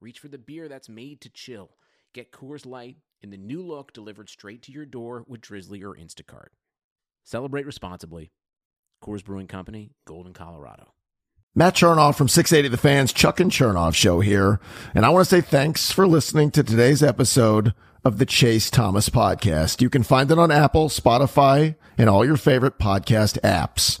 reach for the beer that's made to chill. Get Coors Light in the new look delivered straight to your door with Drizly or Instacart. Celebrate responsibly. Coors Brewing Company, Golden, Colorado. Matt Chernoff from 680 The Fans, Chuck and Chernoff show here. And I want to say thanks for listening to today's episode of the Chase Thomas podcast. You can find it on Apple, Spotify, and all your favorite podcast apps.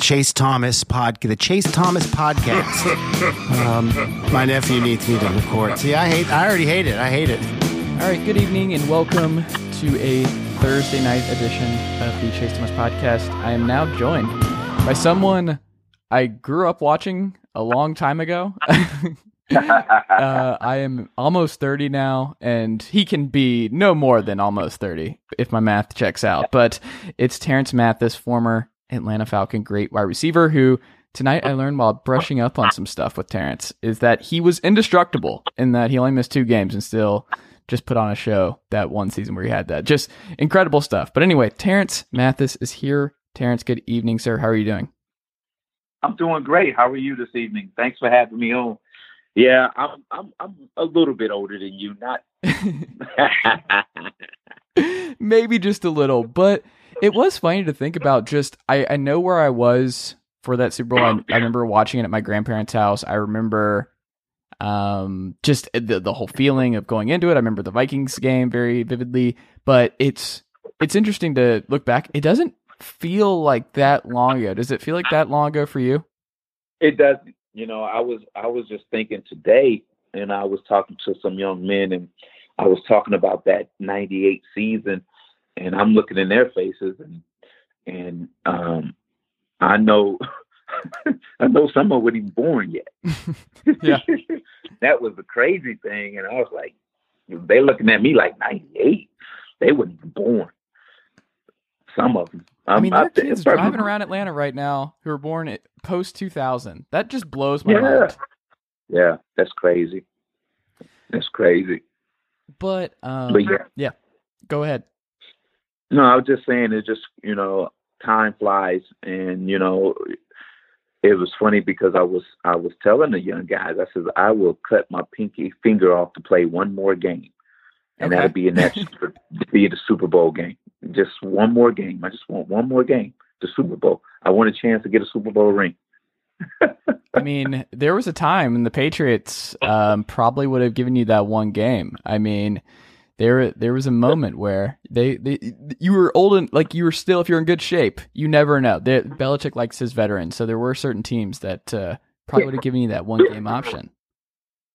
Chase Thomas pod, the Chase Thomas podcast. um, my nephew needs me to record. See, I hate. I already hate it. I hate it. All right, good evening and welcome to a Thursday night edition of the Chase Thomas podcast. I am now joined by someone I grew up watching a long time ago. uh, I am almost 30 now, and he can be no more than almost 30 if my math checks out. But it's Terance Mathis, former Atlanta Falcon great wide receiver, who tonight I learned while brushing up on some stuff with Terance is that he was indestructible in that he only missed two games and still just put on a show that one season where he had that. Just incredible stuff. But anyway, Terance Mathis is here. Terance, good evening, sir. How are you doing? I'm doing great. How are you this evening? Thanks for having me on. Yeah, I'm I'm I'm a little bit older than you, not maybe just a little, but it was funny to think about just I, I know where I was for that Super Bowl. I, I remember watching it at my grandparents' house. I remember um just the the whole feeling of going into it. I remember the Vikings game very vividly, but it's it's interesting to look back. It doesn't feel like that long ago. Does it feel like that long ago for you? It does. You know, I was I was just thinking today, and I was talking to some young men, and I was talking about that '98 season, and I'm looking in their faces, and and um, I know I know some of them weren't even born yet. yeah, that was the crazy thing, and I was like, they looking at me like '98. They weren't even born. Some of them. i mean, there are kids driving around Atlanta right now who were born post 2000. That just blows my yeah. mind. Yeah, that's crazy. That's crazy. But um, but yeah, yeah. Go ahead. No, I was just saying it just, you know, time flies and, you know, it was funny because I was I was telling the young guys, I said, I will cut my pinky finger off to play one more game. And Okay. that'll be in that be the Super Bowl game. Just one more game. I just want one more game. The Super Bowl. I want a chance to get a Super Bowl ring. I mean, there was a time when the Patriots um, probably would have given you that one game. I mean, there there was a moment where they, they you were old and like you were still if you're in good shape, you never know. They, Belichick likes his veterans, so there were certain teams that uh, probably would have given you that one game option.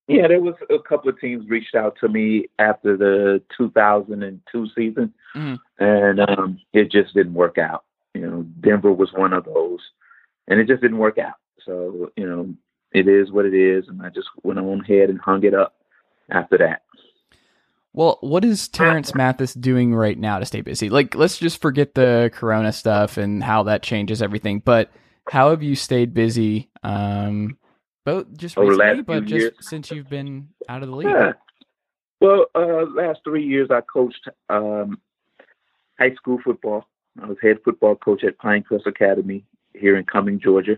Yeah, there was a couple of teams reached out to me after the 2002 season, Mhm. and um, it just didn't work out. You know, Denver was one of those, and it just didn't work out. So you know, it is what it is, and I just went on ahead and hung it up after that. Well, what is Terance Mathis doing right now to stay busy? Like, let's just forget the Corona stuff and how that changes everything. But how have you stayed busy? Um, both just Over recently, but just years. since you've been out of the league. Yeah. Well, uh, last three years I coached um, high school football. I was head football coach at Pinecrest Academy here in Cumming, Georgia,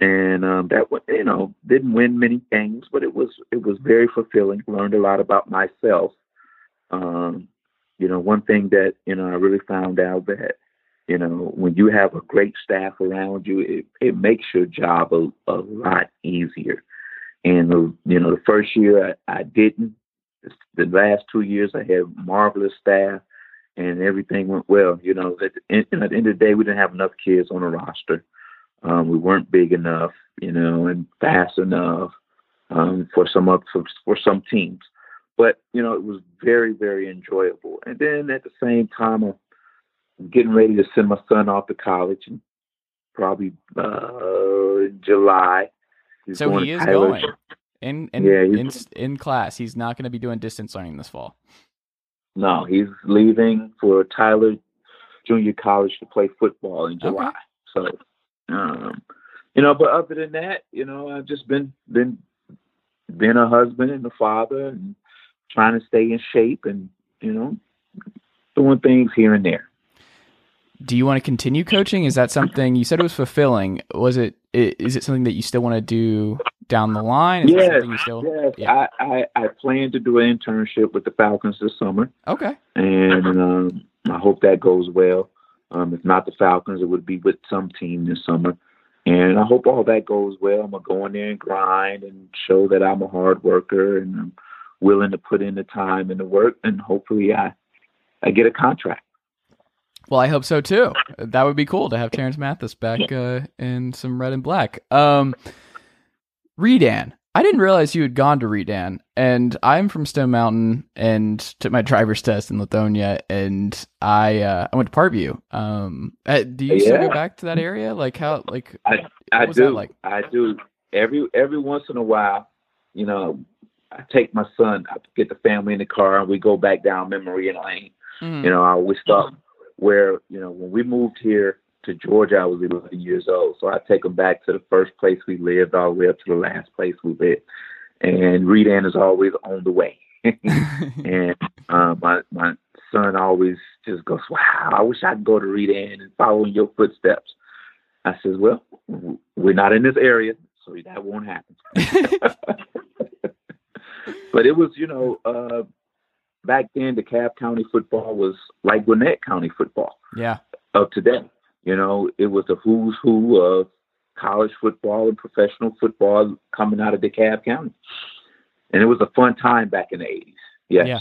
and um, that you know didn't win many games, but it was it was very fulfilling. Learned a lot about myself. Um, you know, one thing that you know I really found out that you know when you have a great staff around you, it it makes your job a, a lot easier. And you know, the first year I, I didn't, the last two years I had marvelous staff, and everything went well. You know, at the, end, at the end of the day, we didn't have enough kids on the roster. Um, we weren't big enough, you know, and fast enough um, for some for, for some teams. But you know, it was very very enjoyable. And then at the same time, I'm getting ready to send my son off to college, and probably uh, July. He's so going he is Tyler. going in in, Yeah, in in class. He's not going to be doing distance learning this fall. No, he's leaving for Tyler Junior College to play football in July. Okay. So, um, you know, but other than that, you know, I've just been been been a husband and a father and trying to stay in shape and you know doing things here and there. Do you want to continue coaching? Is that something you said it was fulfilling? Was it? Is it something that you still want to do down the line? Is Yes, still? Yes, yeah. I, I I plan to do an internship with the Falcons this summer. Okay. and um, I hope that goes well. Um, if not the Falcons, it would be with some team this summer. And I hope all that goes well. I'm gonna go in there and grind and show that I'm a hard worker and I'm willing to put in the time and the work, and hopefully I I get a contract. Well, I hope so too. That would be cool to have Terance Mathis back uh, in some red and black. Um, Redan. I didn't realize you had gone to Redan, and I'm from Stone Mountain and took my driver's test in Lithonia, and I uh, I went to Parkview. Um, uh, do you still go back to that area? Like how? Like I I What was that do. like? I do. Every every once in a while, you know, I take my son. I get the family in the car and we go back down memory lane. mm, You know, I always stop where, you know, when we moved here to Georgia, I was 11 years old. So I take them back to the first place we lived all the way up to the last place we lived. And Redan is always on the way. and uh, my, my son always just goes, wow, I wish I could go to Redan and follow in your footsteps. I says, well, we're not in this area, so that won't happen. but it was, you know, uh, back then DeKalb County football was like Gwinnett County football yeah. of today. You know, it was the who's who of college football and professional football coming out of DeKalb County. And it was a fun time back in the 80s. Yes. Yeah.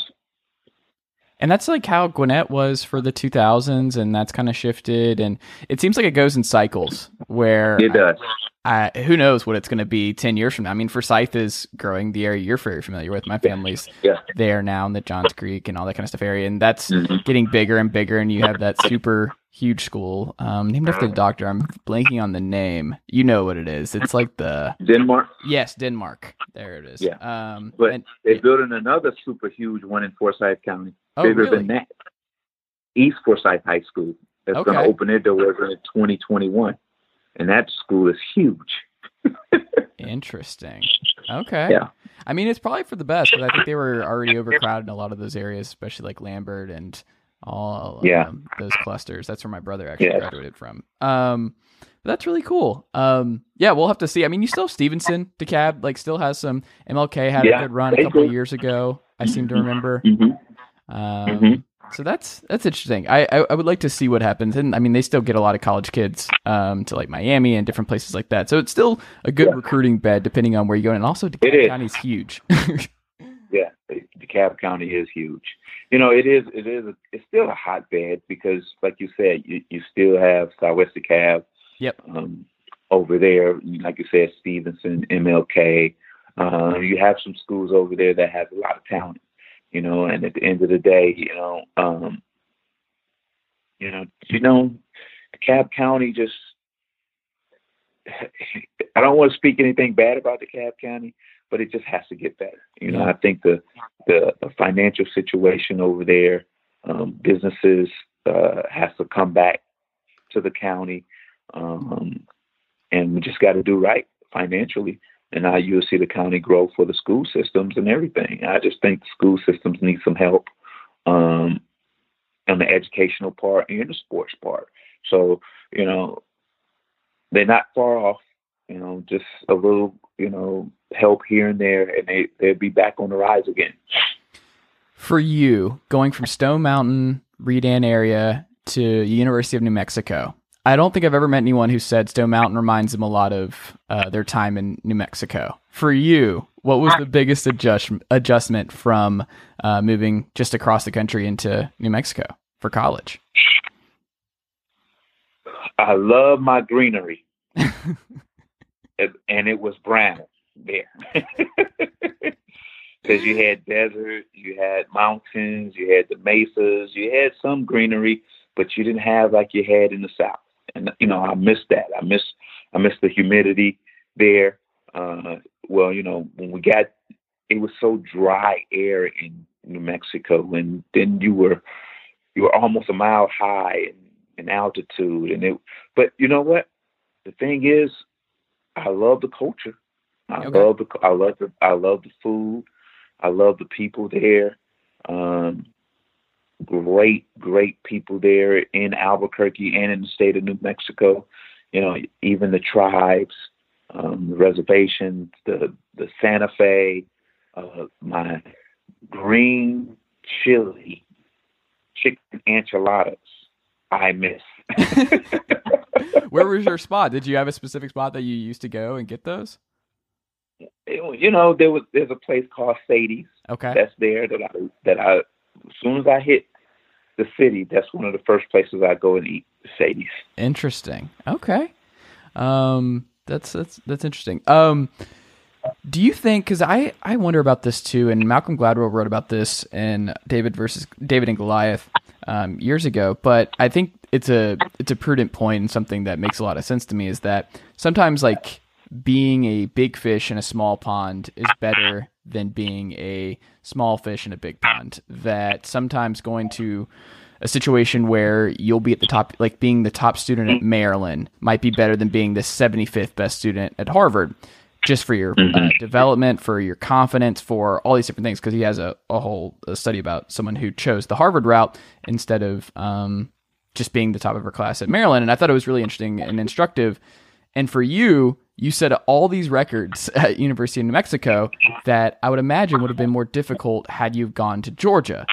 And that's like how Gwinnett was for the 2000s, and that's kind of shifted. And it seems like it goes in cycles where It does. I, who knows what it's going to be 10 years from now. I mean, Forsyth is growing the area you're very familiar with. My family's Yeah. there now in the Johns Creek and all that kind of stuff area. And that's Mhm. getting bigger and bigger. And you have that super huge school um, named after the doctor. I'm blanking on the name. You know what it is. It's like the, Denmark, yes, Denmark. There it is. Yeah. Um, But and- they're building another super huge one in Forsyth County, oh, bigger really? than that. East Forsyth High School. That's going to open their doors in 2021. And that school is huge. Interesting. Okay. Yeah. I mean, it's probably for the best, but I think they were already overcrowded in a lot of those areas, especially like Lambert and all Yeah. um, those clusters. That's where my brother actually Yeah. graduated from. Um, that's really cool. Um, yeah, we'll have to see. I mean, you still have Stephenson, DeKalb, like still has some. MLK had a good run a couple of years ago. I seem to remember. Mm-hmm. Um, Mhm. So that's that's interesting. I, I I would like to see what happens, and I mean they still get a lot of college kids um, to like Miami and different places like that. So it's still a good Yeah. recruiting bed depending on where you go. And also, DeKalb is. County's huge. Yeah, DeKalb County is huge. You know, it is. It is. It's still a hotbed because, like you said, you, you still have Southwest DeKalb. Yep. Um, over there, like you said, Stephenson, MLK. Uh, you have some schools over there that have a lot of talent. You know, and at the end of the day, you know, um, you know, you know, DeKalb County just. I don't want to speak anything bad about DeKalb County, but it just has to get better. You know, I think the the, the financial situation over there, um, businesses uh, has to come back to the county, um, and we just got to do right financially. And now you'll see the county grow for the school systems and everything. I just think the school systems need some help um, on the educational part and the sports part. So you know, they're not far off. You know, just a little, you know, help here and there, and they they'll be back on the rise again. For you, going from Stone Mountain, Redan area to University of New Mexico, I don't think I've ever met anyone who said Stone Mountain reminds them a lot of uh, their time in New Mexico. For you, what was the biggest adjust- adjustment from uh, moving just across the country into New Mexico for college? I love my greenery, It- and it was brown there. Because you had desert, you had mountains, you had the mesas, you had some greenery, but you didn't have like you had in the south. And you know, I miss that. I miss I miss the humidity there. Uh, well, you know, when we got it was so dry air in New Mexico, and then you were you were almost a mile high in, in altitude, and it. But you know what? The thing is, I love the culture. I Okay. love the I love the I love the food. I love the people there. Um, great, great people there in Albuquerque and in the state of New Mexico. You know, even the tribes, um, the reservations, the the Santa Fe, uh, my green chili, chicken enchiladas. I miss. Where was your spot? Did you have a specific spot that you used to go and get those? you know, there was there's a place called Sadie's Okay. that's there that I that I as soon as I hit the city, that's one of the first places I go and eat. Sadie's. Interesting. Okay. Um, that's that's that's interesting. Um, do you think? Because I I wonder about this too, and Malcolm Gladwell wrote about this in David versus David and Goliath um, years ago. But I think it's a it's a prudent point and something that makes a lot of sense to me is that sometimes like being a big fish in a small pond is better than being a small fish in a big pond. That sometimes going to a situation where you'll be at the top, like being the top student at Maryland, might be better than being the 75th best student at Harvard, just for your uh, development, for your confidence, for all these different things. Because he has a, a whole a study about someone who chose the Harvard route instead of um, just being the top of her class at Maryland. And I thought it was really interesting and instructive. And for you, you set all these records at University of New Mexico that I would imagine would have been more difficult had you gone to Georgia.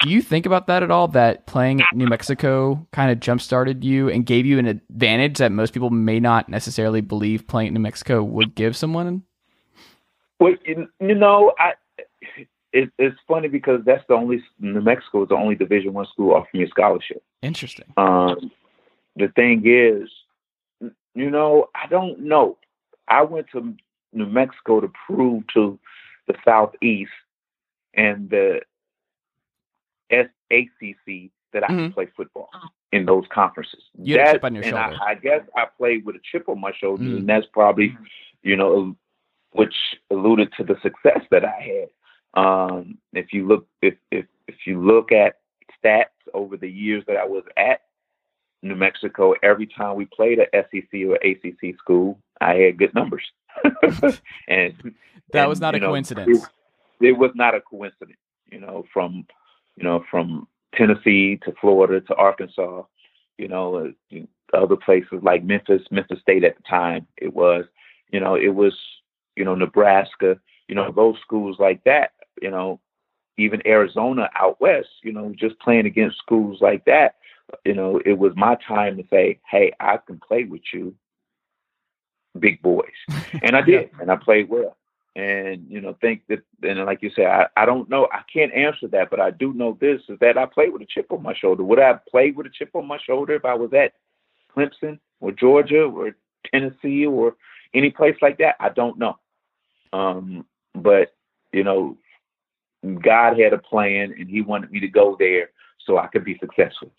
Do you think about that at all? That playing at New Mexico kind of jump started you and gave you an advantage that most people may not necessarily believe playing at New Mexico would give someone? Well, you, you know, I it, it's funny because that's the only New Mexico is the only Division One school offering a scholarship. Interesting. Um, the thing is, you know, I don't know. I went to New Mexico to prove to the Southeast and the SACC that I Mhm. can play football in those conferences. You had a That- chip on your and I. I guess I played with a chip on my shoulder, Mm. and that's probably, you know, which alluded to the success that I had. Um, if you look, if if if you look at stats over the years that I was at New Mexico, every time we played at SEC or ACC school, I had good numbers. and That and, was not a know, coincidence. It, it was not a coincidence. You know, from you know from Tennessee to Florida to Arkansas, you know, uh, other places like Memphis, Memphis State at the time. It was, you know, it was, you know, Nebraska. You know, those schools like that. You know, even Arizona out west. You know, just playing against schools like that. You know, it was my time to say, hey, I can play with you, big boys. And I did, and I played well. And you know, think that, and like you said, I, I don't know, I can't answer that, but I do know this is that I played with a chip on my shoulder. Would I have played with a chip on my shoulder if I was at Clemson or Georgia or Tennessee or any place like that? I don't know. Um, but you know, God had a plan, and He wanted me to go there so I could be successful.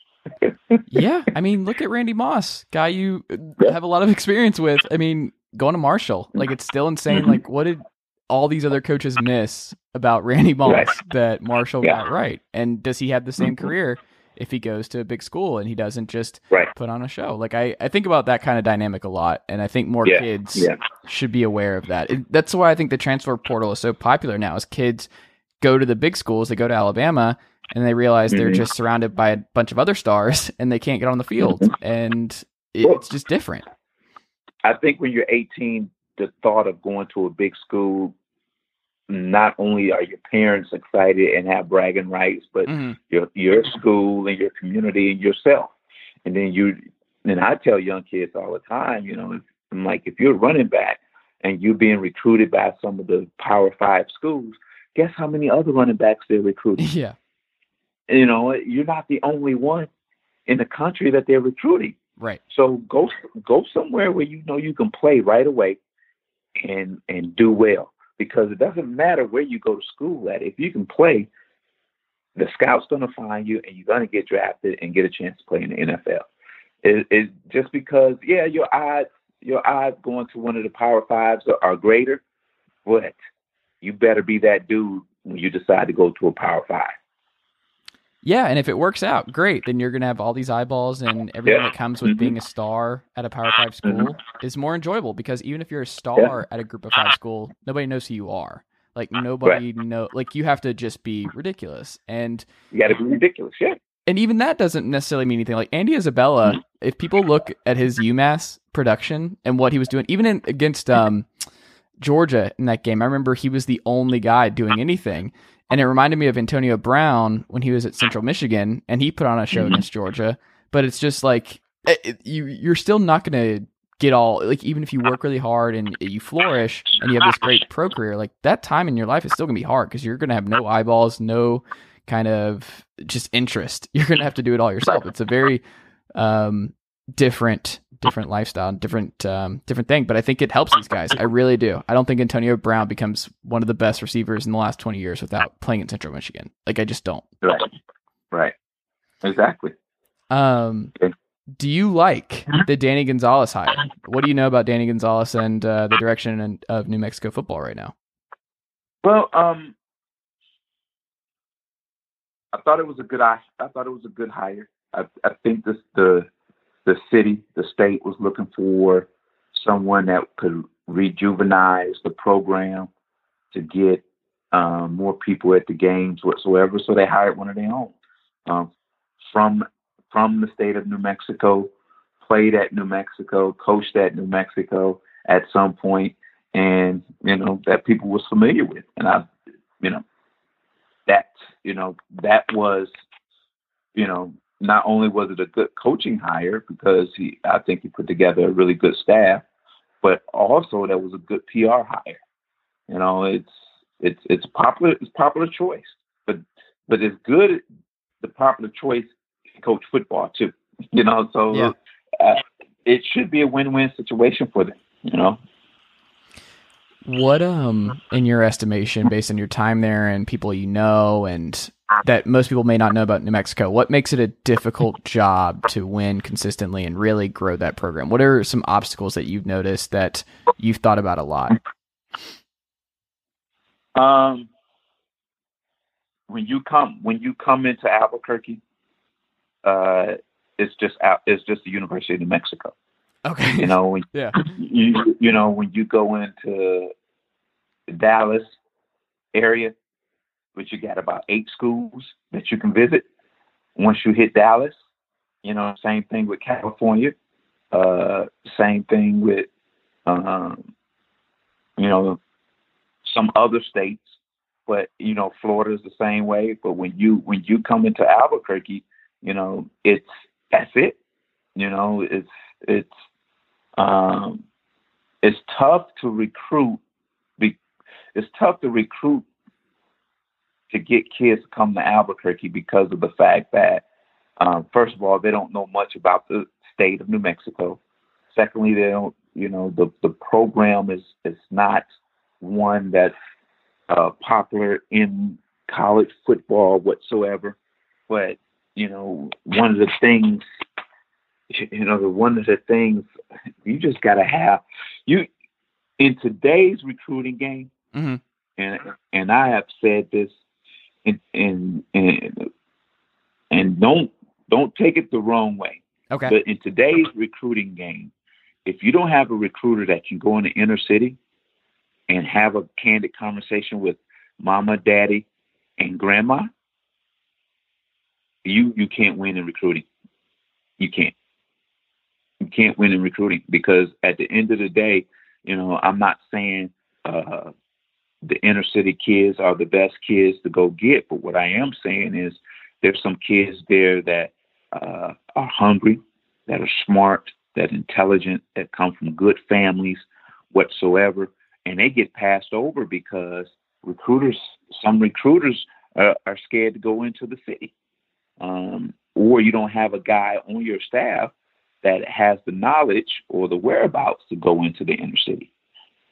Yeah, I mean, look at Randy Moss, guy you uh, have a lot of experience with. I mean, going to Marshall, like it's still insane. Mhm. Like, what did all these other coaches miss about Randy Moss Right. that Marshall Yeah. got right? And does he have the same Mhm. career if he goes to a big school and he doesn't just Right. put on a show? Like, I, I think about that kind of dynamic a lot, and I think more Yeah. kids Yeah. should be aware of that. It, that's why I think the transfer portal is so popular now. Is kids go to the big schools, they go to Alabama, and they realize they're Mhm. just surrounded by a bunch of other stars, and they can't get on the field, and it, Well- it's just different. I think when you're 18, the thought of going to a big school, not only are your parents excited and have bragging rights, but Mhm. your your school and your community and yourself. And then you and I tell young kids all the time, you know, I'm like, if you're running back and you're being recruited by some of the Power Five schools, guess how many other running backs they're recruiting? Yeah. You know, you're not the only one in the country that they're recruiting. Right. So go go somewhere where you know you can play right away and and do well because it doesn't matter where you go to school at. If you can play, the scout's going to find you and you're going to get drafted and get a chance to play in the NFL. It, it just because yeah, your odds your odds going to one of the Power Fives are, are greater, but you better be that dude when you decide to go to a Power Five. Yeah, and if it works out, great. Then you're going to have all these eyeballs, and everything Yeah. that comes with Mhm. being a star at a Power Five school Mhm. is more enjoyable because even if you're a star at a Group of Five school, nobody knows who you are. Like nobody know. Like you have to just be ridiculous, and You got to be ridiculous, yeah. and even that doesn't necessarily mean anything. Like Andy Isabella, Mm-hmm. if people look at his UMass production and what he was doing, even in, against um, Georgia in that game, I remember he was the only guy doing anything. And it reminded me of Antonio Brown when he was at Central Michigan and he put on a show Mhm. against Georgia. But it's just like it, it- you you're still not going to get all like even if you work really hard and you flourish and you have this great pro career, like that time in your life is still going to be hard because you're going to have no eyeballs, no kind of just interest. You're going to have to do it all yourself. It's a very um, different different lifestyle, different um, different thing. But I think it helps these guys. I really do. I don't think Antonio Brown becomes one of the best receivers in the last twenty years without playing in Central Michigan. Like I just don't. Right. Right. Exactly. Um, Okay. do you like the Danny Gonzales hire? What do you know about Danny Gonzales and uh, the direction in- of New Mexico football right now? Well, um, I thought it was a good. I, I thought it was a good hire. I, I think this the the city, the state was looking for someone that could rejuvenize the program to get um, more people at the games whatsoever. So they hired one of their own um, from from the state of New Mexico, played at New Mexico, coached at New Mexico at some point, and you know that people was familiar with. And I, you know, that you know that was, you know, not only was it a good coaching hire because he, I think he put together a really good staff, but also that was a good PR hire. You know, it's it's it's popular it's popular choice, but but it's good the popular choice to coach football too. You know, so Yeah. uh, it should be a win-win situation for them. You know, What, um, in your estimation, based on your time there and people you know, and that most people may not know about New Mexico, what makes it a difficult job to win consistently and really grow that program? What are some obstacles that you've noticed that you've thought about a lot? Um, when you come when you come into Albuquerque, uh, it's just out. It's just the University of New Mexico. Okay. You know, when yeah. you you know when you go into Dallas area, which you got about eight schools that you can visit. Once you hit Dallas, you know, same thing with California. Uh, same thing with, um, you know, some other states. But you know, Florida's the same way. But when you when you come into Albuquerque, you know, it's that's it. You know, it's it's um, it's tough to recruit. Be, it's tough to recruit to get kids to come to Albuquerque because of the fact that, um, first of all, they don't know much about the state of New Mexico. Secondly, they don't, you know, the the program is is not one that's uh, popular in college football whatsoever. But you know, one of the things, you know, the one of the things you just got to have you in today's recruiting game. hmm And and I have said this, and and and, and don't don't take it the wrong way. Okay. But in today's recruiting game, if you don't have a recruiter that can go in the inner city and have a candid conversation with mama, daddy, and grandma, you you can't win in recruiting. You can't. You can't win in recruiting because at the end of the day, you know, I'm not saying uh, the inner city kids are the best kids to go get, but what I am saying is there's some kids there that uh, are hungry, that are smart, that intelligent, that come from good families whatsoever, and they get passed over because recruiters, some recruiters uh, are scared to go into the city, um, or you don't have a guy on your staff that has the knowledge or the whereabouts to go into the inner city.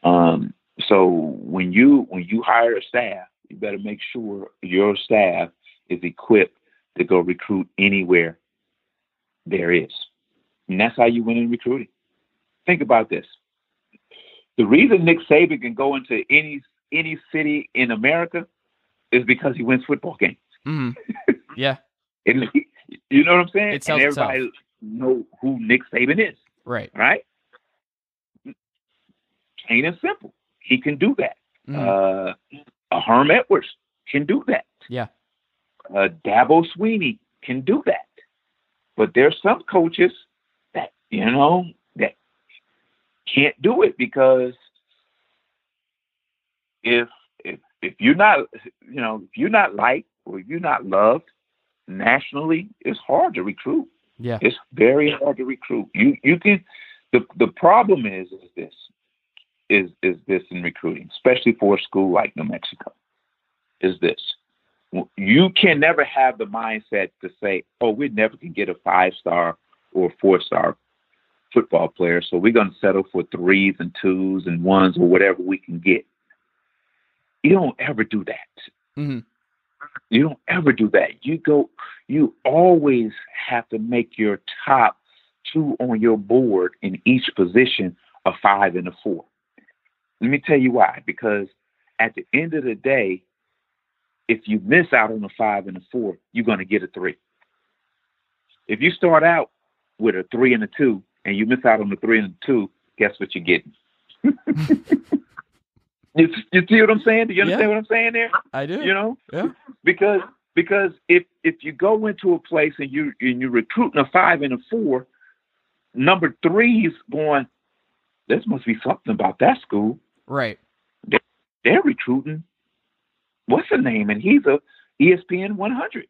Um, so when you when you hire a staff, you better make sure your staff is equipped to go recruit anywhere there is. And that's how you win in recruiting. Think about this. The reason Nick Saban can go into any any city in America is because he wins football games. hmm Yeah. And you know what I'm saying? It sells and itself. know who Nick Saban is, Right. right? Plain and simple. He can do that. Mhm. Uh, a Herm Edwards can do that. Yeah. Uh, Dabo Swinney can do that. But there's some coaches that, you know, that can't do it because if if if you're not you know, if you're not liked or you're not loved nationally, it's hard to recruit. yeah. It's very hard to recruit. You you can the the problem is is this is is this in recruiting, especially for a school like New Mexico, is this. You can never have the mindset to say, oh, we never can get a five star or four star football player, so we're gonna settle for threes and twos and ones or whatever we can get. You don't ever do that. Mhm. You don't ever do that. You go, you always have to make your top two on your board in each position a five and a four. Let me tell you why. Because at the end of the day, if you miss out on a five and a four, you're going to get a three. If you start out with a three and a two and you miss out on the three and the two, guess what you're getting? you, you see what I'm saying? Do you understand Yeah. what I'm saying there? I do. You know? Yeah. because because if if you go into a place and you and you're recruiting a five and a four, number three's going, this must be something about that school. Right. They're recruiting what's the name, and he's a ESPN 100.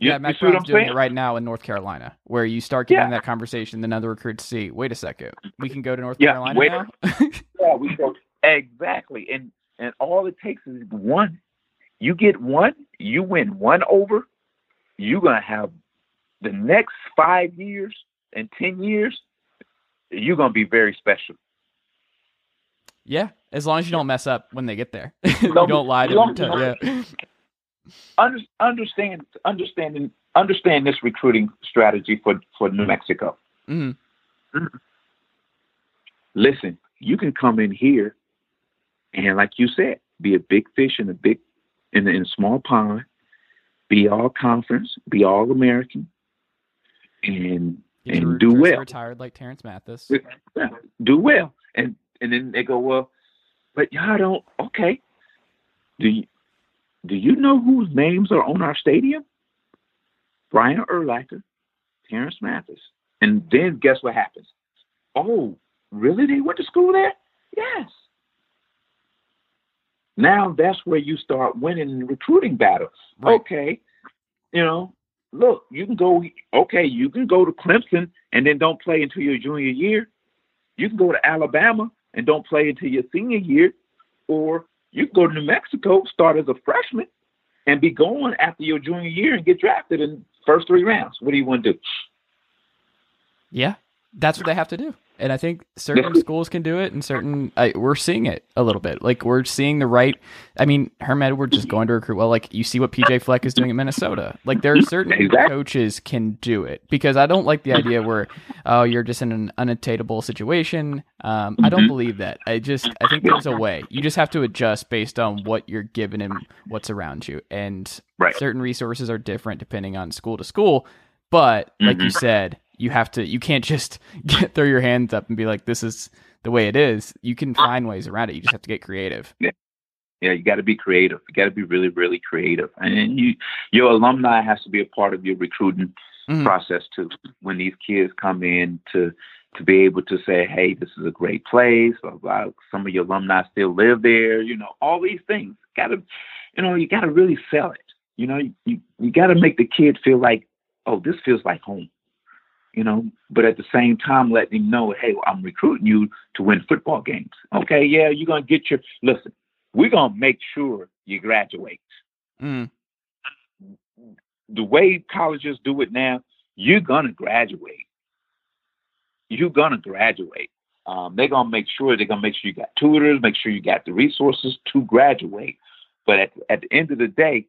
You, yeah, Mack Brown's I'm doing saying? it right now in North Carolina, where you start getting Yeah. that conversation, then other recruits see, wait a second, we can go to North Yeah, Carolina wait- now? Yeah, we go exactly, and and all it takes is one. You get one, you win one over, you're gonna have the next five years and ten years. You're gonna be very special. Yeah, as long as you don't mess up when they get there. you Don't- lie to them. Yeah. Understand, understanding, understand this recruiting strategy for for New Mexico. hmm Listen, you can come in here, and like you said, be a big fish in a big in a, in a small pond, be all conference, be all American, and and do well. Retired like Terance Mathis. Yeah, do well. And and then they go, well, but y'all don't. Okay, do you do you know whose names are on our stadium? Brian Urlacher, Terance Mathis, and then guess what happens? Oh, really? They went to school there? Yes. Now that's where you start winning recruiting battles. Right. Okay, you know, look, you can go. Okay, you can go to Clemson and then don't play until your junior year. You can go to Alabama and don't play until your senior year, or you can go to New Mexico, start as a freshman, and be going after your junior year and get drafted in first three rounds. What do you want to do? Yeah, that's what they have to do. And I think certain schools can do it, and certain I, we're seeing it a little bit. Like we're seeing the right. I mean, Herm Edwards is going to recruit well. Like you see what PJ Fleck is doing in Minnesota. Like there are certain Exactly. coaches can do it because I don't like the idea where oh you're just in an unattainable situation. Um, I don't believe that. I just I think there's a way. You just have to adjust based on what you're given and what's around you, and Right. certain resources are different depending on school to school. But like you Mhm. said, you have to. You can't just get, throw your hands up and be like, "This is the way it is." You can find ways around it. You just have to get creative. Yeah, yeah you got to be creative. You got to be really, really creative, and you, your alumni has to be a part of your recruiting Mhm. process too. When these kids come in to to be able to say, "Hey, this is a great place," blah, blah. some of your alumni still live there. You know, all these things. Got to, you know, you got to really sell it. You know, you you got to make the kid feel like, "Oh, this feels like home." You know, but at the same time, letting him know, hey, I'm recruiting you to win football games. Okay, yeah, you're gonna get your listen. We're gonna make sure you graduate. Mm. The way colleges do it now, you're gonna graduate. You're gonna graduate. Um, they're gonna make sure they're gonna make sure you got tutors, make sure you got the resources to graduate. But at at the end of the day,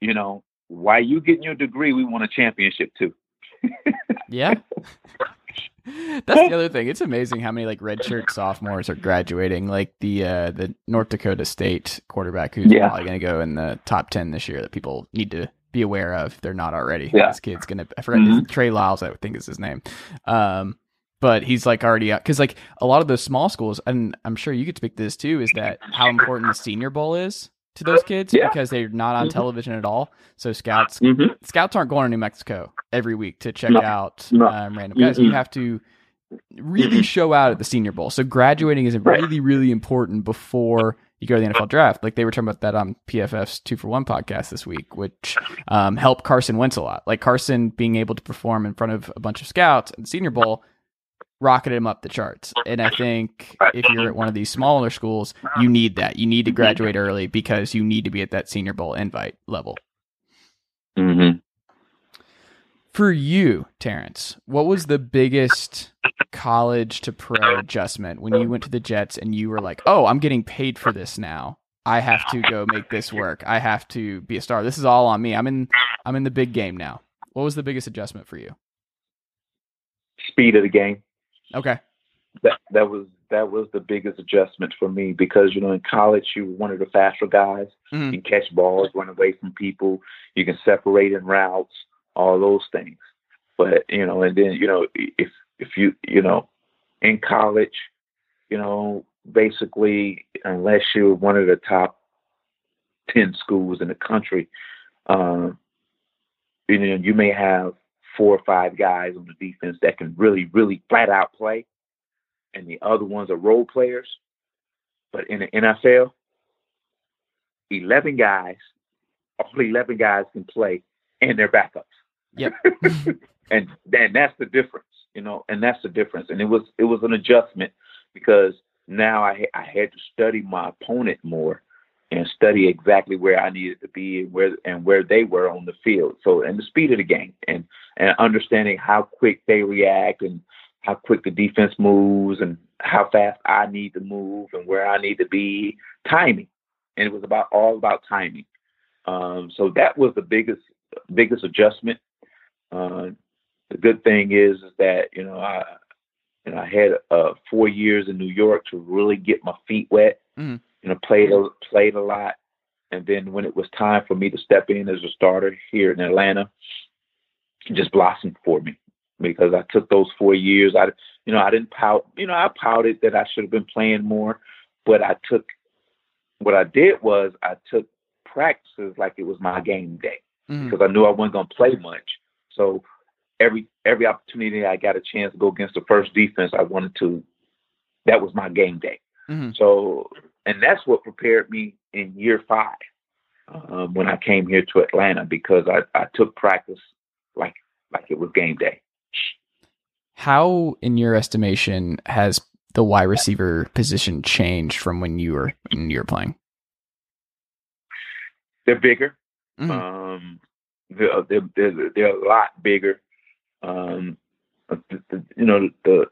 you know, while you getting your degree, we want a championship too. Yeah. That's the other thing. It's amazing how many like redshirt sophomores are graduating. Like the uh, the North Dakota State quarterback who's Yeah. probably going to go in the top ten this year that people need to be aware of if they're not already. Yeah. This kid's gonna. I forgot Mhm. Trey Lyles. I think is his name. Um, but he's like already because like a lot of those small schools, and I'm sure you could speak to this too, is that how important the Senior Bowl is to those kids Yeah. because they're not on Mhm. television at all. So scouts Mm-hmm. scouts aren't going to New Mexico every week to check No. out No. um, random guys. You Mm-mm. have to really show out at the Senior Bowl. So graduating is Right. really, really important before you go to the NFL draft. Like they were talking about that on PFF's Two for One podcast this week, which um, helped Carson Wentz a lot. Like Carson being able to perform in front of a bunch of scouts at the Senior Bowl rocketed him up the charts. And I think if you're at one of these smaller schools, you need that. You need to graduate early because you need to be at that Senior Bowl invite level. Mm-hmm. For you, Terance, what was the biggest college to pro adjustment when you went to the Jets and you were like, "Oh, I'm getting paid for this now. I have to go make this work. I have to be a star. This is all on me. I'm in I'm in the big game now." What was the biggest adjustment for you? Speed of the game. Okay. That that was that was the biggest adjustment for me because you know in college you were one of the faster guys. Mhm. You can catch balls, run away from people. You can separate in routes, all those things. But you know, and then you know if if you you know in college, you know basically unless you're one of the top ten schools in the country, um, you know you may have four or five guys on the defense that can really really flat out play, and the other ones are role players. But in the NFL, 11 guys, all 11 guys can play and they're backups. Yep. and then that's the difference, you know, and that's the difference. And it was, it was an adjustment because now I, I had to study my opponent more and study exactly where I needed to be and where, and where they were on the field. So, and the speed of the game and, and understanding how quick they react and how quick the defense moves and how fast I need to move and where I need to be timing and it was about all about timing. Um, so that was the biggest biggest adjustment. Uh, the good thing is, is that you know I know I had uh, four years in New York to really get my feet wet. Mhm. You know, played a, played a lot, and then when it was time for me to step in as a starter here in Atlanta, it just blossomed for me because I took those four years. I you know I didn't pout. You know I pouted that I should have been playing more, but I took what I did was I took practices like it was my game day Mhm. because I knew I wasn't going to play much. So every every opportunity I got a chance to go against the first defense, I wanted to. That was my game day. Mhm. So, and that's what prepared me in year five um, when I came here to Atlanta because I, I took practice like like it was game day. How, in your estimation, has the wide receiver position changed from when you were when you were playing? They're bigger. Mhm. Um, they're, they're, they're, they're a lot bigger. Um, you know, the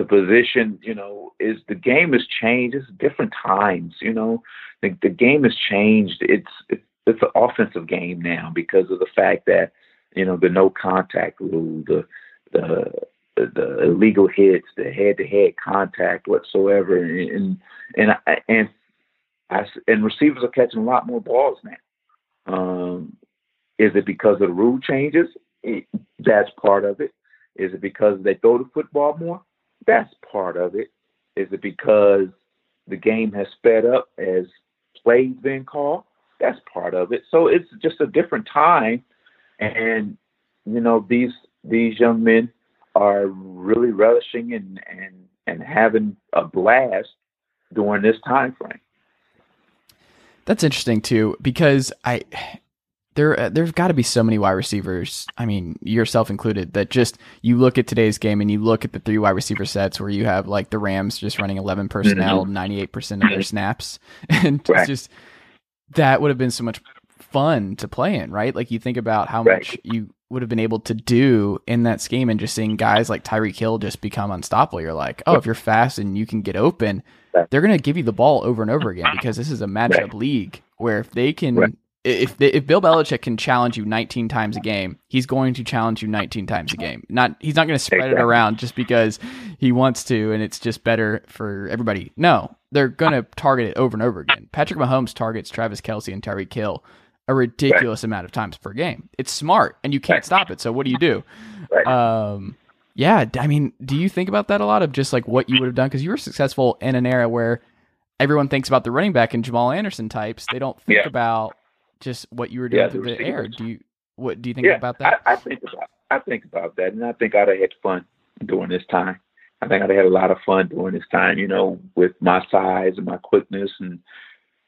the position, you know, is the game has changed. It's different times, you know. The, the game has changed. It's it's it's an offensive game now because of the fact that you know the no contact rule, the the the illegal hits, the head to head contact whatsoever, and and and I, and receivers are catching a lot more balls now. Um, is it because of the rule changes? It, that's part of it. Is it because they throw the football more? That's part of it. Is it because the game has sped up as plays been called? That's part of it. So it's just a different time, and you know these these young men are really relishing and and and having a blast during this time frame. That's interesting too, because I there uh, there's got to be so many wide receivers. I mean, yourself included. That just you look at today's game and you look at the three wide receiver sets where you have like the Rams just running eleven personnel, ninety eight percent of their snaps, and Right. it's just that would have been so much fun to play in, right? Like you think about how Right. much you would have been able to do in that scheme, and just seeing guys like Tyreek Hill just become unstoppable. You're like, oh, if you're fast and you can get open, they're going to give you the ball over and over again because this is a matchup Right. league where if they can. If they, if Bill Belichick can challenge you 19 times a game, he's going to challenge you 19 times a game. Not he's not going to spread it around just because he wants to and it's just better for everybody. No, they're going to target it over and over again. Patrick Mahomes targets Travis Kelce and Tyreek Hill a ridiculous amount of times per game. It's smart and you can't Right. stop it. So what do you do? Right. Um yeah, I mean, do you think about that a lot of just like what you would have done because you were successful in an era where everyone thinks about the running back and Jamal Anderson types. They don't think Yeah. about just what you were doing Yeah, through the the air. Do you what do you think yeah, about that? I, I think about I think about that, and I think I'd have had fun during this time. I think I'd have had a lot of fun during this time. You know, with my size and my quickness, and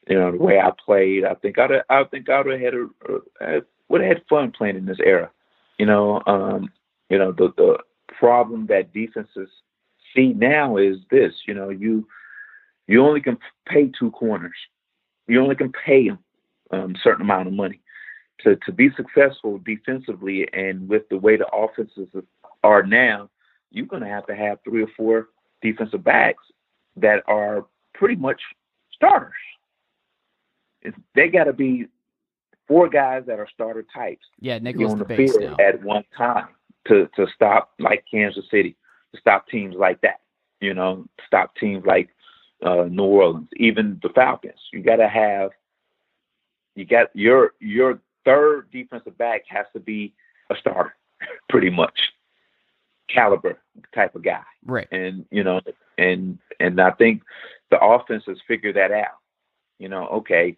you know the way I played. I think I'd have, I think I'd have had a, a would have had fun playing in this era. You know, um, you know the the problem that defenses see now is this. You know, you you only can pay two corners. You only can pay them um, certain amount of money to to be successful defensively and with the way the offenses are now, you're going to have to have three or four defensive backs that are pretty much starters. It's, they got to be four guys that are starter types yeah, Nicholas on the the base field now. at one time to to stop like Kansas City, to stop teams like that. You know, stop teams like uh, New Orleans, even the Falcons. You got to have you got your your third defensive back has to be a starter, pretty much. Caliber type of guy. Right. and you know and and i think the offense has figured that out. You know okay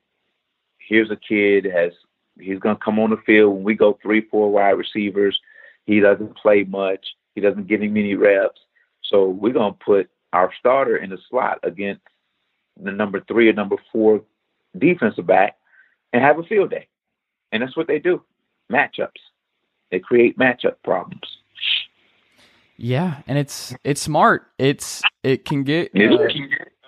here's a kid has he's going to come on the field when we go three four wide receivers. He doesn't play much. He doesn't get him many reps. So we're going to put our starter in the slot against the number three or number four defensive back and have a field day and that's what they do matchups they create matchup problems Yeah, and it's it's smart. It's it can get uh,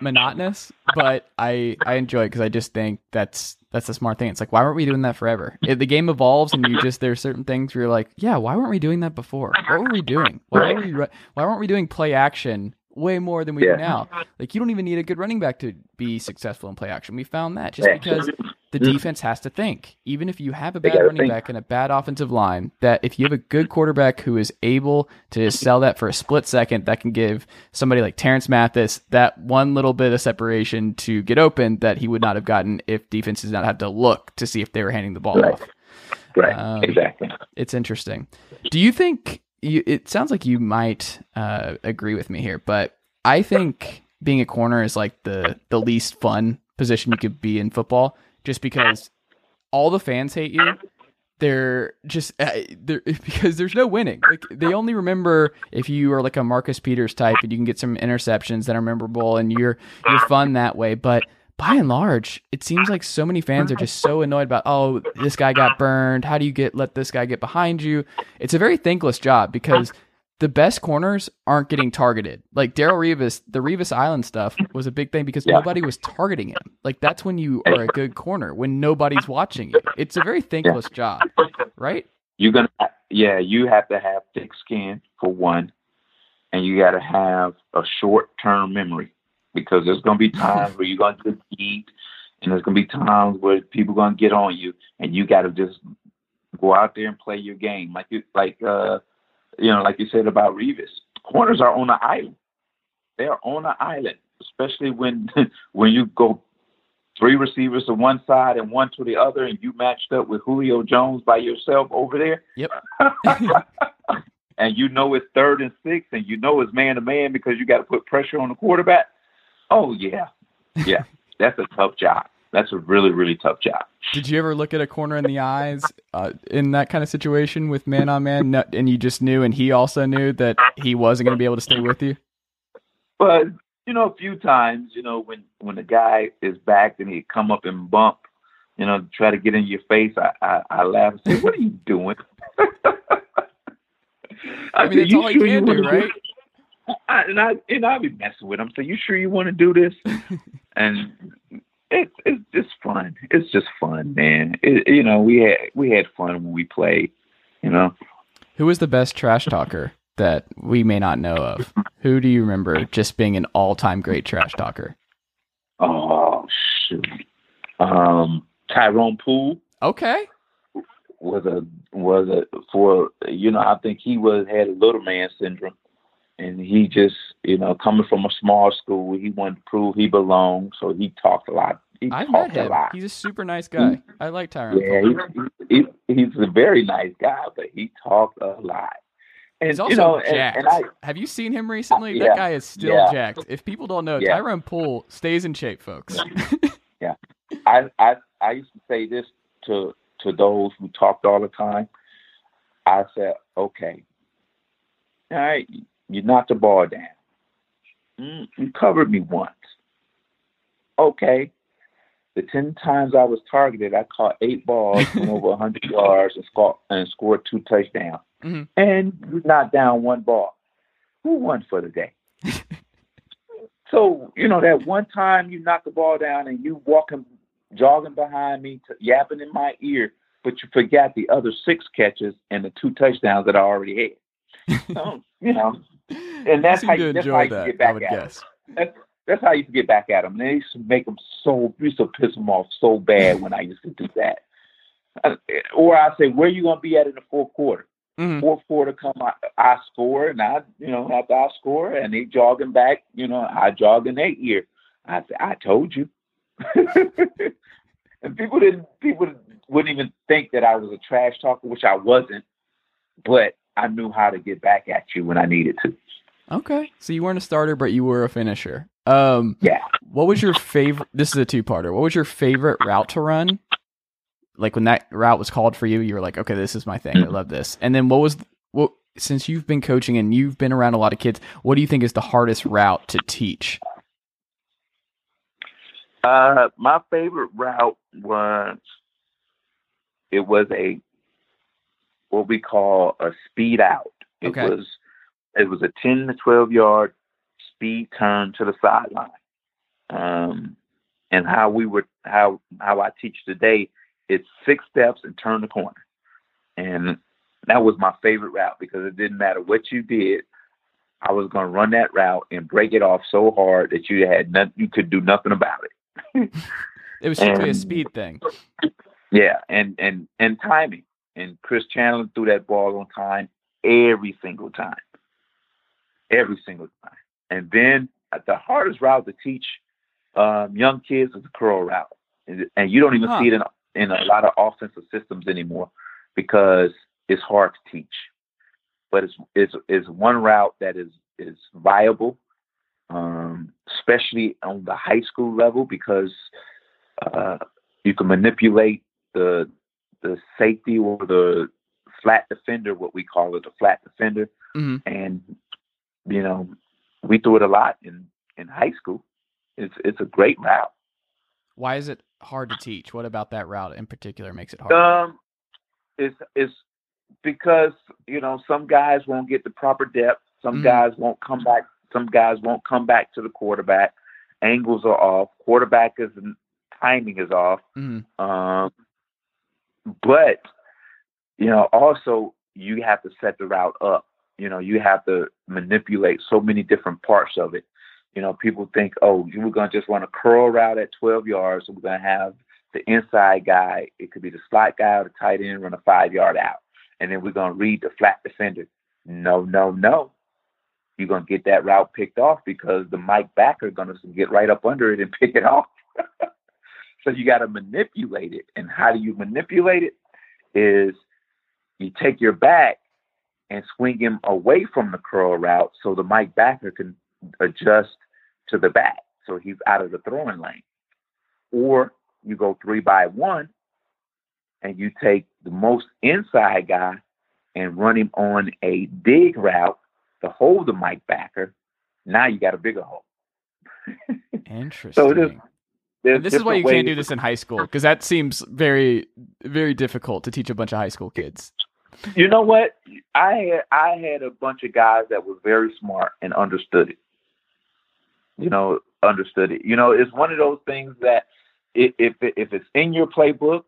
monotonous, but I I enjoy it because I just think that's that's a smart thing. It's like why weren't we doing that forever? If the game evolves and you just there's certain things where you're like, yeah, why weren't we doing that before? What were we doing? Why were we why weren't we doing play action way more than we Yeah. do now? Like you don't even need a good running back to be successful in play action. We found that just because the defense has to think. Even if you have a bad running think. back and a bad offensive line, that if you have a good quarterback who is able to just sell that for a split second, that can give somebody like Terance Mathis that one little bit of separation to get open that he would not have gotten if defense did not have to look to see if they were handing the ball Right. off. right Um, exactly It's interesting. Do you think you? It sounds like you might uh, agree with me here, but I think being a corner is like the the least fun position you could be in football, just because all the fans hate you. They're just uh, they're, because there's no winning. Like they only remember if you are like a Marcus Peters type and you can get some interceptions that are memorable and you're you're fun that way. But by and large, it seems like so many fans are just so annoyed about, oh, this guy got burned. How do you get let this guy get behind you? It's a very thankless job because the best corners aren't getting targeted. Like Darrelle Revis, the Revis Island stuff was a big thing because Yeah. nobody was targeting him. Like that's when you are a good corner when nobody's watching you. It's a very thankless job, right? you're gonna yeah you have to have thick skin for one and you got to have a short term memory because there's gonna be times where you're gonna get beat and there's gonna be times where people gonna get on you and you got to just go out there and play your game like you like uh you know like you said about Revis corners are on the island they're on the island especially when when you go three receivers to one side and one to the other, and you matched up with Julio Jones by yourself over there. Yep. and you know it's third and six, and you know it's man to man because you got to put pressure on the quarterback. Oh yeah, yeah, that's a tough job. That's a really really tough job. Did you ever look at a corner in the eyes uh, in that kind of situation with man on man, and you just knew, and he also knew that he wasn't going to be able to stay with you? But you know, a few times, you know, when when the guy is back and he come up and bump you know, try to get in your face, I I, I laugh and say, "What are you doing?" I mean, said, that's all you sure can do, right? I, and I and I be messing with him. So you sure you want to do this? and it's it's fun. It's just fun, man. It, you know, we had we had fun when we played. You know, Who was the best trash talker that we may not know of? Who do you remember just being an all-time great trash talker? oh shoot, um, Tyrone Poole. Okay. was a was a for you know I think he was had a little man syndrome, and he just you know coming from a small school he wanted to prove he belonged, so he talked a lot. He I met him. lot. He's a super nice guy. I like Tyrone. yeah, he, he, he's a very nice guy, but he talks a lot. And He's also you know, and, jacked. and I Have you seen him recently? Yeah. That guy is still Yeah. jacked. If people don't know, Yeah. Tyrone Poole stays in shape, folks. Yeah, I, I I used to say this to to those who talked all the time. I said, okay, all right, you knocked the ball down. Mm, you covered me once. Okay. The ten times I was targeted, I caught eight balls from over 100 yards and scored and scored two touchdowns. Mhm. And you knocked down one ball. Who won for the day? so you know that one time you knock the ball down and you walking, jogging behind me, t- yapping in my ear, but you forgot the other six catches and the two touchdowns that I already had. So you know And that's you how you- that's how you that. get back I would at guess. that's that's how I used to get back at them. They used to make them so used to piss them off so bad when I used to do that. Uh, Or I say, where you gonna be at in the fourth quarter? Mhm. Fourth quarter come, I, I score, and I, you know, after I score, and they jogging back, you know, I jog in their ear. I say, I told you. and people didn't, people wouldn't even think that I was a trash talker, which I wasn't, but I knew how to get back at you when I needed to. Okay. So you weren't a starter, but you were a finisher. Um, Yeah. what was your favorite? This is a two-parter. What was your favorite route to run? Like when that route was called for you, you were like, "Okay, this is my thing. I love this." And then what was what? Since you've been coaching and you've been around a lot of kids, what do you think is the hardest route to teach? Uh, my favorite route was it was a what we call a speed out. It Okay. was it was a ten to twelve yard speed turn to the sideline. Um, and how we would how how I teach today, it's six steps and turn the corner, and that was my favorite route because it didn't matter what you did. I was going to run that route and break it off so hard that you had nothing, you could do nothing about it. It was strictly a speed thing. Yeah, and and and timing. And Chris Chandler threw that ball on time every single time, every single time. And then uh, the hardest route to teach um, young kids is the curl route, and, and you don't even Huh. see it in in a lot of offensive systems anymore because it's hard to teach. But it's it's it's one route that is is viable, um, especially on the high school level because uh, you can manipulate the the safety or the flat defender, what we call it, the flat defender, Mhm. and you know we threw it a lot in in high school. It's it's a great route. Why is it hard to teach? What about that route in particular makes it hard? Um, it's it's because you know some guys won't get the proper depth. Some Mhm. guys won't come back. Some guys won't come back to the quarterback. Angles are off. Quarterback is timing is off. Mhm. Um, but you know, also you have to set the route up. You know, you have to manipulate so many different parts of it. You know, people think, oh, were going to just run a curl route at 12 yards, so we're going to have the inside guy. It could be the slot guy or the tight end run a five yard out, and then we're going to read the flat defender. No, no, no. You're going to get that route picked off because the Mike backer going to get right up under it and pick it off. so you got to manipulate it. And how do you manipulate it? Is you take your back and swing him away from the curl route so the Mike backer can adjust to the back. So he's out of the throwing lane. Or you go three by one and you take the most inside guy and run him on a dig route to hold the Mike backer. Now you got a bigger hole. Interesting. So it is- there's this is why you can't do this in high school because that seems very, very difficult to teach a bunch of high school kids. You know what? I had I had a bunch of guys that were very smart and understood it. You know, understood it. You know, it's one of those things that if it, if it's in your playbook,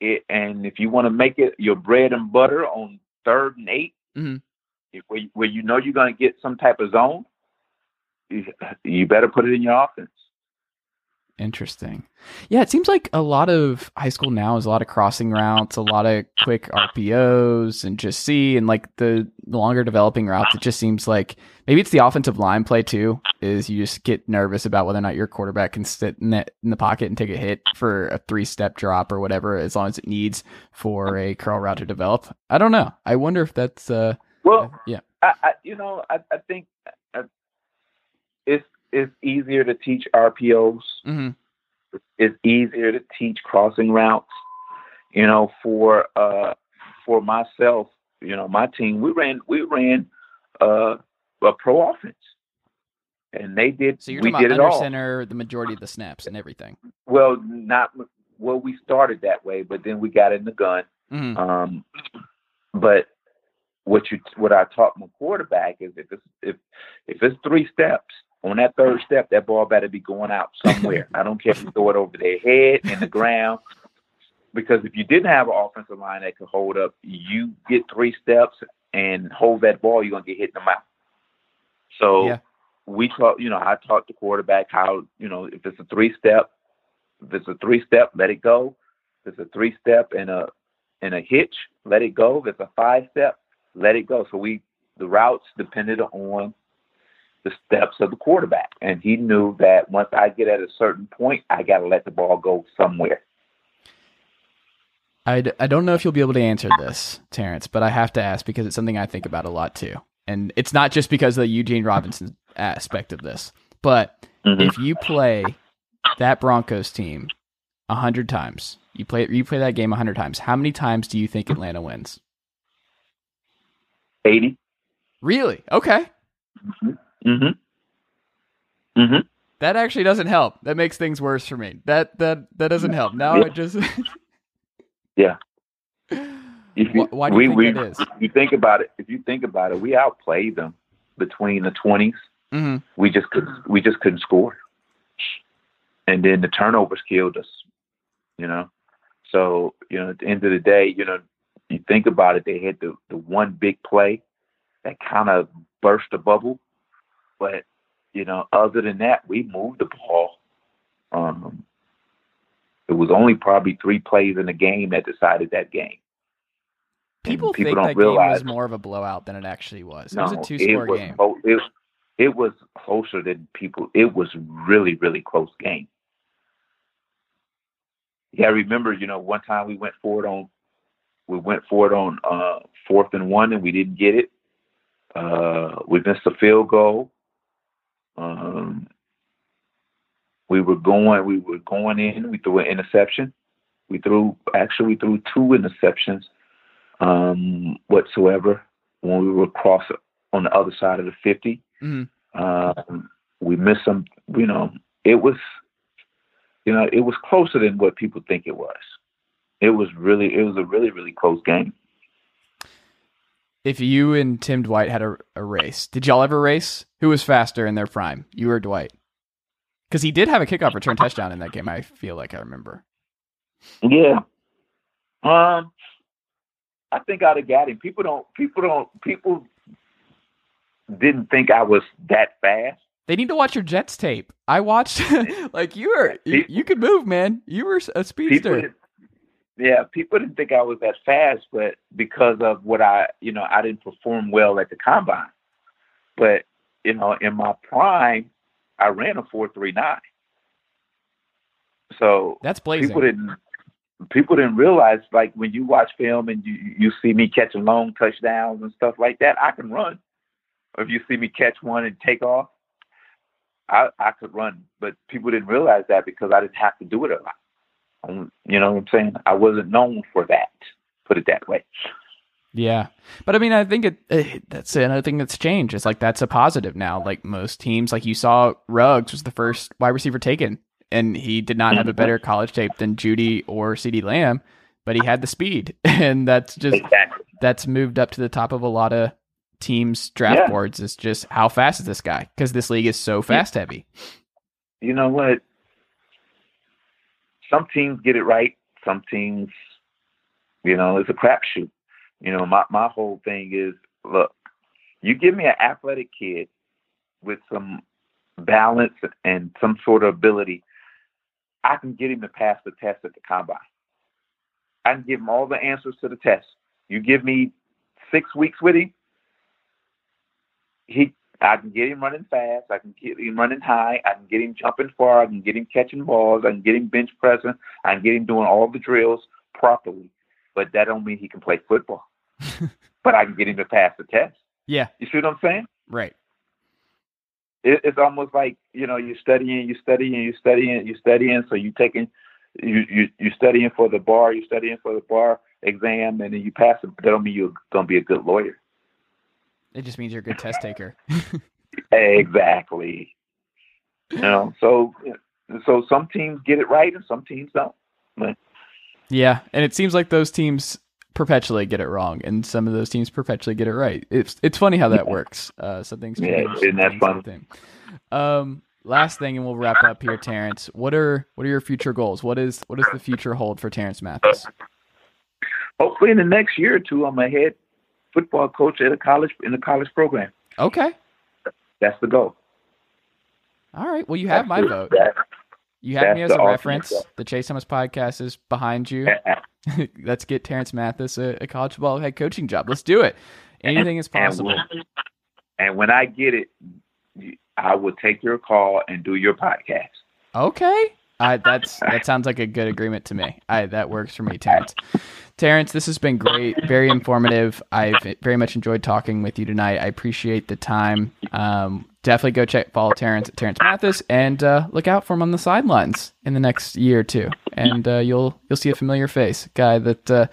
it, and if you want to make it your bread and butter on third and 8 Mhm. if, where, you- where you know you're going to get some type of zone, you, you better put it in your offense. Interesting. Yeah, it seems like a lot of high school now is a lot of crossing routes, a lot of quick RPOs and just see and like the, the longer developing routes. It just seems like maybe it's the offensive line play too. Is you just get nervous about whether or not your quarterback can sit in, that, in the pocket and take a hit for a three step drop or whatever, as long as it needs for a curl route to develop. I don't know. I wonder if that's uh Well, yeah. I, I you know, I, I think uh, it's it's easier to teach RPOs. hmm It's easier to teach crossing routes. You know, for uh for myself, you know, my team, we ran we ran uh a pro offense, and they did. So you're we talking did about under center the majority of the snaps and everything. Well, not well. We started that way, but then we got in the gun. hmm Um, but what you what I taught my quarterback is if it's if if it's three steps on that third step, that ball better be going out somewhere. I don't care if you throw it over their head in the ground. Because if you didn't have an offensive line that could hold up, you get three steps and hold that ball, you're gonna get hit in the mouth. So Yeah. we taught, you know, I taught the quarterback how, you know, if it's a three step, if it's a three step, let it go. If it's a three step and a and a hitch, let it go. If it's a five step, let it go. So we the routes depended on the steps of the quarterback. And he knew that once I get at a certain point, I gotta let the ball go somewhere. I I don't know if you'll be able to answer this, Terance, but I have to ask because it's something I think about a lot too. And it's not just because of the Eugene Robinson aspect of this, but Mhm. if you play that Broncos team a hundred times, you play you play that game a hundred times. How many times do you think Atlanta wins? Eighty. Really? Okay, Mm-hmm. Mm-hmm. that actually doesn't help. That makes things worse for me. That that that doesn't help. Now I just Yeah. If you, Wh- why do we, you think we, that is? If you think about it, if you think about it, we outplayed them between the twenties. hmm We just could we just couldn't score. And then the turnovers killed us. You know? So, you know, at the end of the day, you know, you think about it, they had the, the one big play that kind of burst the bubble. But, you know, other than that, we moved the ball. Um it was only probably three plays in the game that decided that game. And People, think that game was more of a blowout than it actually was. It no, was a two score it was, game. It, it was closer than people. It was really, really close game. Yeah, I remember. You know, one time we went forward on, we went forward on uh, fourth and one, and we didn't get it. Uh, we missed a field goal. Um, we were going. We were going in. We threw an interception. We threw actually we threw two interceptions um, whatsoever when we were across on the other side of the 50. Mhm. Um, we missed some, you know, it was, you know, it was closer than what people think it was. It was really, it was a really, really close game. If you and Tim Dwight had a, a race, did y'all ever race? Who was faster in their prime, you or Dwight? Because he did have a kickoff return touchdown in that game. I feel like I remember. Yeah. Um, I think I'd have got him. People don't, people don't, people didn't think I was that fast. They need to watch your Jets tape. I watched, like you were, you, you could move, man. You were a speedster. didn't- yeah, people didn't think I was that fast, but because of what I, you know, I didn't perform well at the combine. But you know, in my prime, I ran a four three nine. So That's blazing. people didn't people didn't realize like when you watch film and you you see me catching long touchdowns and stuff like that, I can run. Or if you see me catch one and take off, I I could run. But people didn't realize that because I didn't have to do it a lot. Um, you know what I'm saying? I wasn't known for that. Put it that way. Yeah, but I mean, I think it, it that's another thing that's changed. It's like that's a positive now. Like most teams, like you saw, Ruggs was the first wide receiver taken and he did not have a better college tape than Jeudy or CeeDee Lamb, but he had the speed, and that's just Exactly. that's moved up to the top of a lot of teams' draft Yeah. boards. Is just how fast is this guy? Because this league is so fast heavy. You know what? Some teams get it right. Some teams, you know, it's a crapshoot. You know, my my whole thing is, look, you give me an athletic kid with some balance and some sort of ability, I can get him to pass the test at the combine. I can give him all the answers to the test. You give me six weeks with him, he I can get him running fast. I can get him running high. I can get him jumping far. I can get him catching balls. I can get him bench pressing. I can get him doing all the drills properly. But that don't mean he can play football. but I can get him to pass the test. Yeah, You see what I'm saying? right. It, it's almost like you know you're studying, you're studying, you're studying, you're studying. So you taking you you you studying for the bar, you're studying for the bar exam, and then you pass it. But that don't mean you're gonna be a good lawyer. It just means you're a good test taker. Exactly. You know, so so some teams get it right and some teams don't. Yeah, and it seems like those teams perpetually get it wrong, and some of those teams perpetually get it right. It's it's funny how that works. Uh, some things Yeah, isn't that fun? things don't. Um, last thing, and we'll wrap up here, Terance. What are what are your future goals? What is what does the future hold for Terance Mathis? Hopefully, in the next year or two, I'm a head football coach at a college in a college program. Okay, That's the goal. all right. Well, you have my That's vote. the- that- You have me as a reference. goal. The Chase Thomas podcast is behind you. Let's get Terance Mathis a, a college football head coaching job. Let's do it. Anything is And possible. when, and when I get it, I will take your call and do your podcast. Okay. I, that's that sounds like a good agreement to me. I that works for me, Terance. Terance, this has been great, very informative. I've very much enjoyed talking with you tonight. I appreciate the time. Um, definitely go check follow Terance at Terance Mathis and uh, look out for him on the sidelines in the next year or two, and uh, you'll you'll see a familiar face, guy that uh,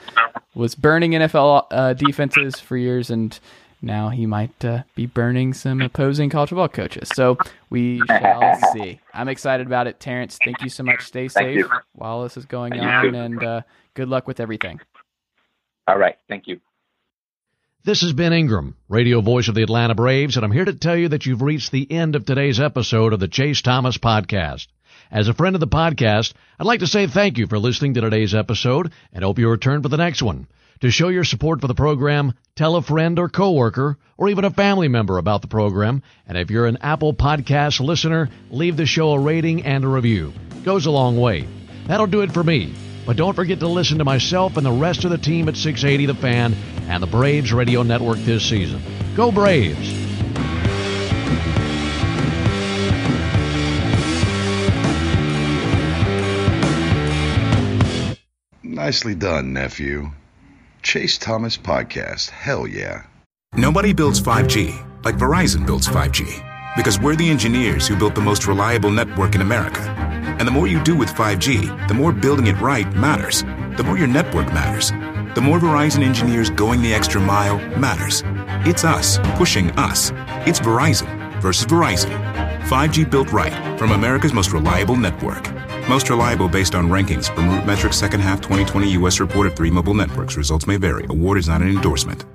was burning NFL uh, defenses for years and. Now he might uh, be burning some opposing college football coaches. So we shall see. I'm excited about it. Terance, thank you so much. Stay safe while this is going You on, too. and uh, good luck with everything. All right. Thank you. This is Ben Ingram, radio voice of the Atlanta Braves, and I'm here to tell you that you've reached the end of today's episode of the Chase Thomas Podcast. As a friend of the podcast, I'd like to say thank you for listening to today's episode and hope you return for the next one. To show your support for the program, tell a friend or coworker or even a family member about the program. And if you're an Apple Podcast listener, leave the show a rating and a review. Goes a long way. That'll do it for me. But don't forget to listen to myself and the rest of the team at 680 The Fan and the Braves Radio Network this season. Go Braves! Nicely done, nephew. Chase Thomas Podcast. Hell yeah. Nobody builds 5G like Verizon builds 5G because we're the engineers who built the most reliable network in America. And the more you do with 5G, the more building it right matters. The more your network matters. The more Verizon engineers going the extra mile matters. It's us pushing us. It's Verizon versus Verizon. 5G built right from America's most reliable network. Most reliable based on rankings from RootMetrics second half 2020 U.S. report of three mobile networks. Results may vary. Award is not an endorsement.